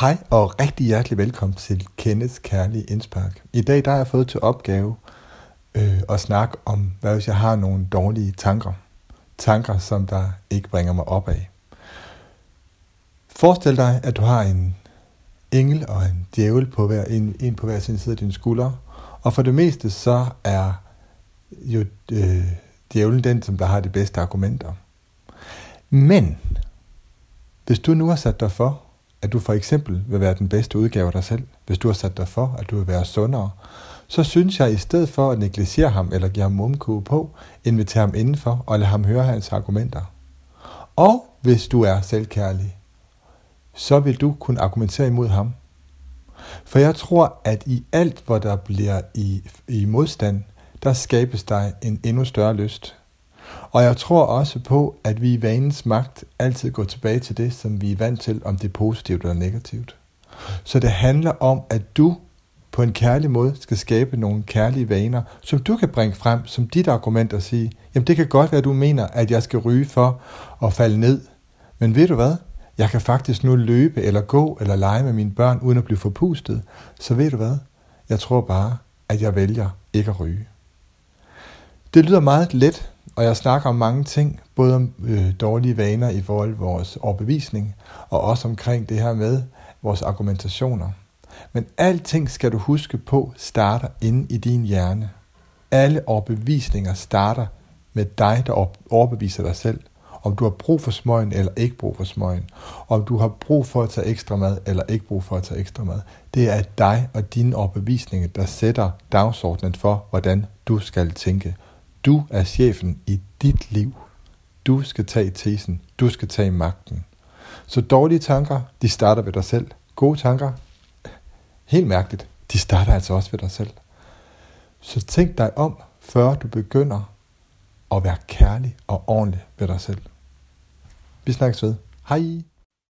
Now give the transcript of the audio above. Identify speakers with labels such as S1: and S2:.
S1: Hej og rigtig hjertelig velkommen til Kenneths Kærlige Indspark. I dag der har jeg fået til opgave øh, at snakke om, hvad hvis jeg har nogle dårlige tanker. Tanker, som der ikke bringer mig op af. Forestil dig, at du har en engel og en djævel på hver, en, en på hver sin side af dine skuldre. Og for det meste så er jo øh, djævlen den, som der har de bedste argumenter. Men hvis du nu har sat dig for, at du for eksempel vil være den bedste udgave af dig selv, hvis du har sat dig for, at du vil være sundere, så synes jeg, at i stedet for at negligere ham eller give ham mumkue på, invitere ham indenfor og lade ham høre hans argumenter. Og hvis du er selvkærlig, så vil du kunne argumentere imod ham. For jeg tror, at i alt, hvor der bliver i, i modstand, der skabes der en endnu større lyst. Og jeg tror også på, at vi i vanens magt altid går tilbage til det, som vi er vant til, om det er positivt eller negativt. Så det handler om, at du på en kærlig måde skal skabe nogle kærlige vaner, som du kan bringe frem som dit argument og sige, jamen det kan godt være, at du mener, at jeg skal ryge for at falde ned. Men ved du hvad? Jeg kan faktisk nu løbe eller gå eller lege med mine børn uden at blive forpustet. Så ved du hvad? Jeg tror bare, at jeg vælger ikke at ryge. Det lyder meget let, og jeg snakker om mange ting, både om øh, dårlige vaner i forhold til vores overbevisning, og også omkring det her med vores argumentationer. Men alting skal du huske på starter inde i din hjerne. Alle overbevisninger starter med dig, der overbeviser dig selv. Om du har brug for smøgen eller ikke brug for smøgen. Om du har brug for at tage ekstra mad eller ikke brug for at tage ekstra mad. Det er dig og dine overbevisninger, der sætter dagsordenen for, hvordan du skal tænke. Du er chefen i dit liv. Du skal tage tesen. Du skal tage magten. Så dårlige tanker, de starter ved dig selv. Gode tanker, helt mærkeligt, de starter altså også ved dig selv. Så tænk dig om, før du begynder at være kærlig og ordentlig ved dig selv. Vi snakkes ved. Hej!